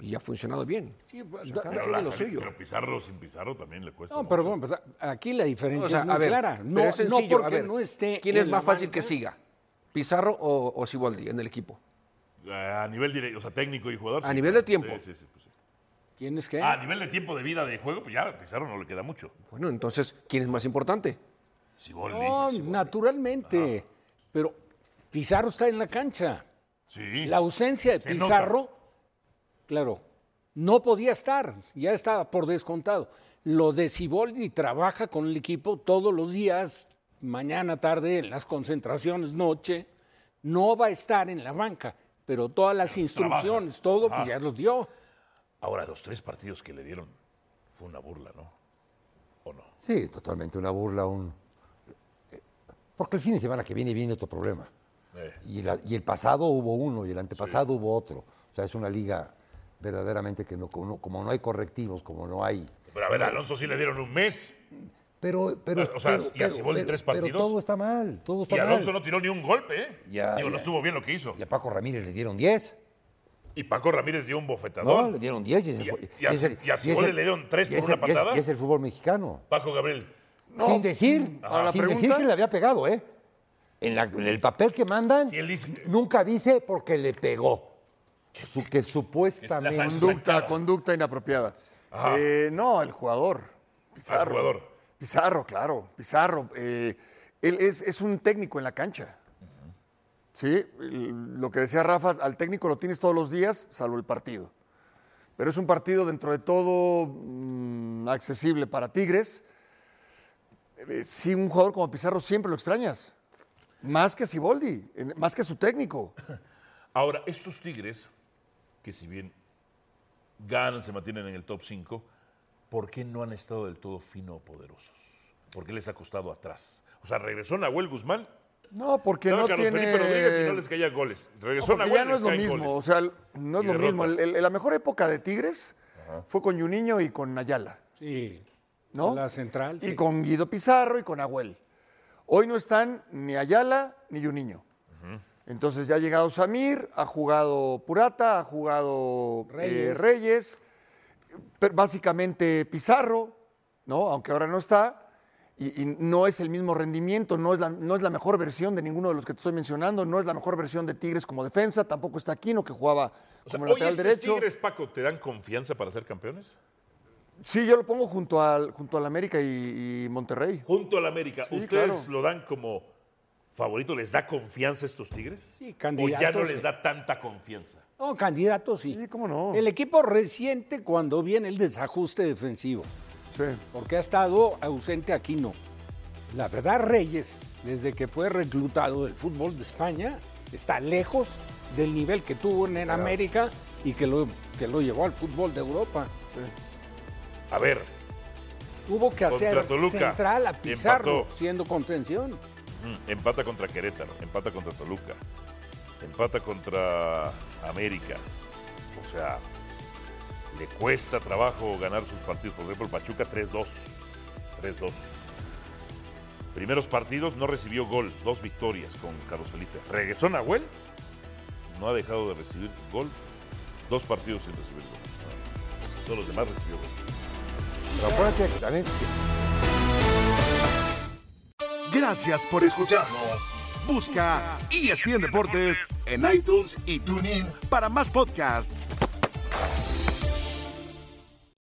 y ha funcionado bien. Sí, da- pero, quien la lo sal- suyo. pero Pizarro sin Pizarro también le cuesta. No, mucho. pero bueno, pues, aquí la diferencia O sea, es muy a ver, clara. pero No, es sencillo, no a porque ver, no esté ¿Quién es más fácil que siga? ¿Pizarro o, o Siboldi en el equipo? A nivel directo, o sea, técnico y jugador. A sí, nivel claro. de tiempo. Sí, sí, sí, pues sí. ¿Quién es qué? A nivel de tiempo de vida de juego, pues ya a Pizarro no le queda mucho. Bueno, entonces, ¿quién es más importante? Siboldi. No, naturalmente. Pero Pizarro está en la cancha. Sí. La ausencia de Se nota. Pizarro, claro, no podía estar, ya estaba por descontado. Lo de Siboldi trabaja con el equipo todos los días, mañana, tarde, en las concentraciones, noche. No va a estar en la banca, pero todas las instrucciones, todo, pues ya los dio. Ahora, los tres partidos que le dieron fue una burla, ¿no? ¿O no? Sí, totalmente una burla, un... eh, Porque el fin de semana que viene viene otro problema. Eh. Y, la- y el pasado hubo uno y el antepasado hubo otro. O sea, es una liga verdaderamente que no, como, no, como no hay correctivos, como no hay... Pero a ver, a Alonso sí le dieron un mes. Pero, pero, O sea, pero- y a pero- pero- tres pero partidos. todo está mal, todo está Y Alonso mal. no tiró ni un golpe, ¿eh? Digo, no estuvo bien lo que hizo. Y a Paco Ramírez le dieron 10. Y Paco Ramírez dio un No, bofetadón. le dieron 10. Y, Y y y a le dieron tres y por ese- una y es- patada. Y es el fútbol mexicano. Paco Gabriel. Sin decir, sin decir que le había pegado, ¿eh? En, la- en el papel que mandan, nunca dice porque le pegó. Su- que supuestamente. Conducta, conducta inapropiada. Eh, no, el jugador. Pizarro. jugador. Pizarro, claro. Pizarro. eh, él es, es un técnico en la cancha. Sí, lo que decía Rafa, al técnico lo tienes todos los días, salvo el partido. Pero es un partido dentro de todo mm, accesible para Tigres. Eh, sí, un jugador como Pizarro siempre lo extrañas. Más que Siboldi, más que su técnico. Ahora, estos Tigres, que si bien ganan, se mantienen en el top 5, ¿por qué no han estado del todo fino o poderosos? ¿Por qué les ha costado atrás? O sea, regresó Nahuel Guzmán. No, porque Estaba no Carlos tiene... Felipe Rodríguez y no les caían goles. Regresó No, ya no es lo mismo, goles. o sea, no es Y lo mismo. derrotas. El- el- la mejor época de Tigres fue con Juninho y con Ayala, Sí. ¿no? La central. Y sí. con Guido Pizarro y con Agüel. Hoy no están ni Ayala ni Juninho. Entonces ya ha llegado Samir, ha jugado Purata, ha jugado eh, Reyes. Básicamente Pizarro, ¿no? Aunque ahora no está. Y, y no es el mismo rendimiento, no es, la, no es la mejor versión de ninguno de los que te estoy mencionando, no es la mejor versión de Tigres como defensa, tampoco está Aquino que jugaba O sea, como hoy lateral estos derecho. Tigres, Paco, ¿te dan confianza para ser campeones? Sí, yo lo pongo junto al, junto al América y, y Monterrey. Junto al América, Sí, ¿ustedes claro. lo dan como favorito? ¿Les da confianza a estos Tigres? Sí, ¿O ya candidatos, no les da tanta confianza? No, candidatos sí. Sí, cómo no. El equipo reciente cuando viene el desajuste defensivo, Sí. porque ha estado ausente aquí no. La verdad, Reyes, desde que fue reclutado del fútbol de España, está lejos del nivel que tuvo en, en América y que lo, que lo llevó al fútbol de Europa. A ver, Tuvo que hacer Toluca, central a Pizarro, empató. siendo contención. mm, empata contra Querétaro, empata contra Toluca, empata contra América. O sea, le cuesta trabajo ganar sus partidos. Por ejemplo, el Pachuca 3-2. 3-2. Primeros partidos no recibió gol, dos victorias con Carlos Felipe. Regresó Nahuel, no ha dejado de recibir gol, dos partidos sin recibir gol. Todos los demás recibió gol. Gracias por escucharnos. Busca ESPN Deportes en iTunes y TuneIn para más podcasts.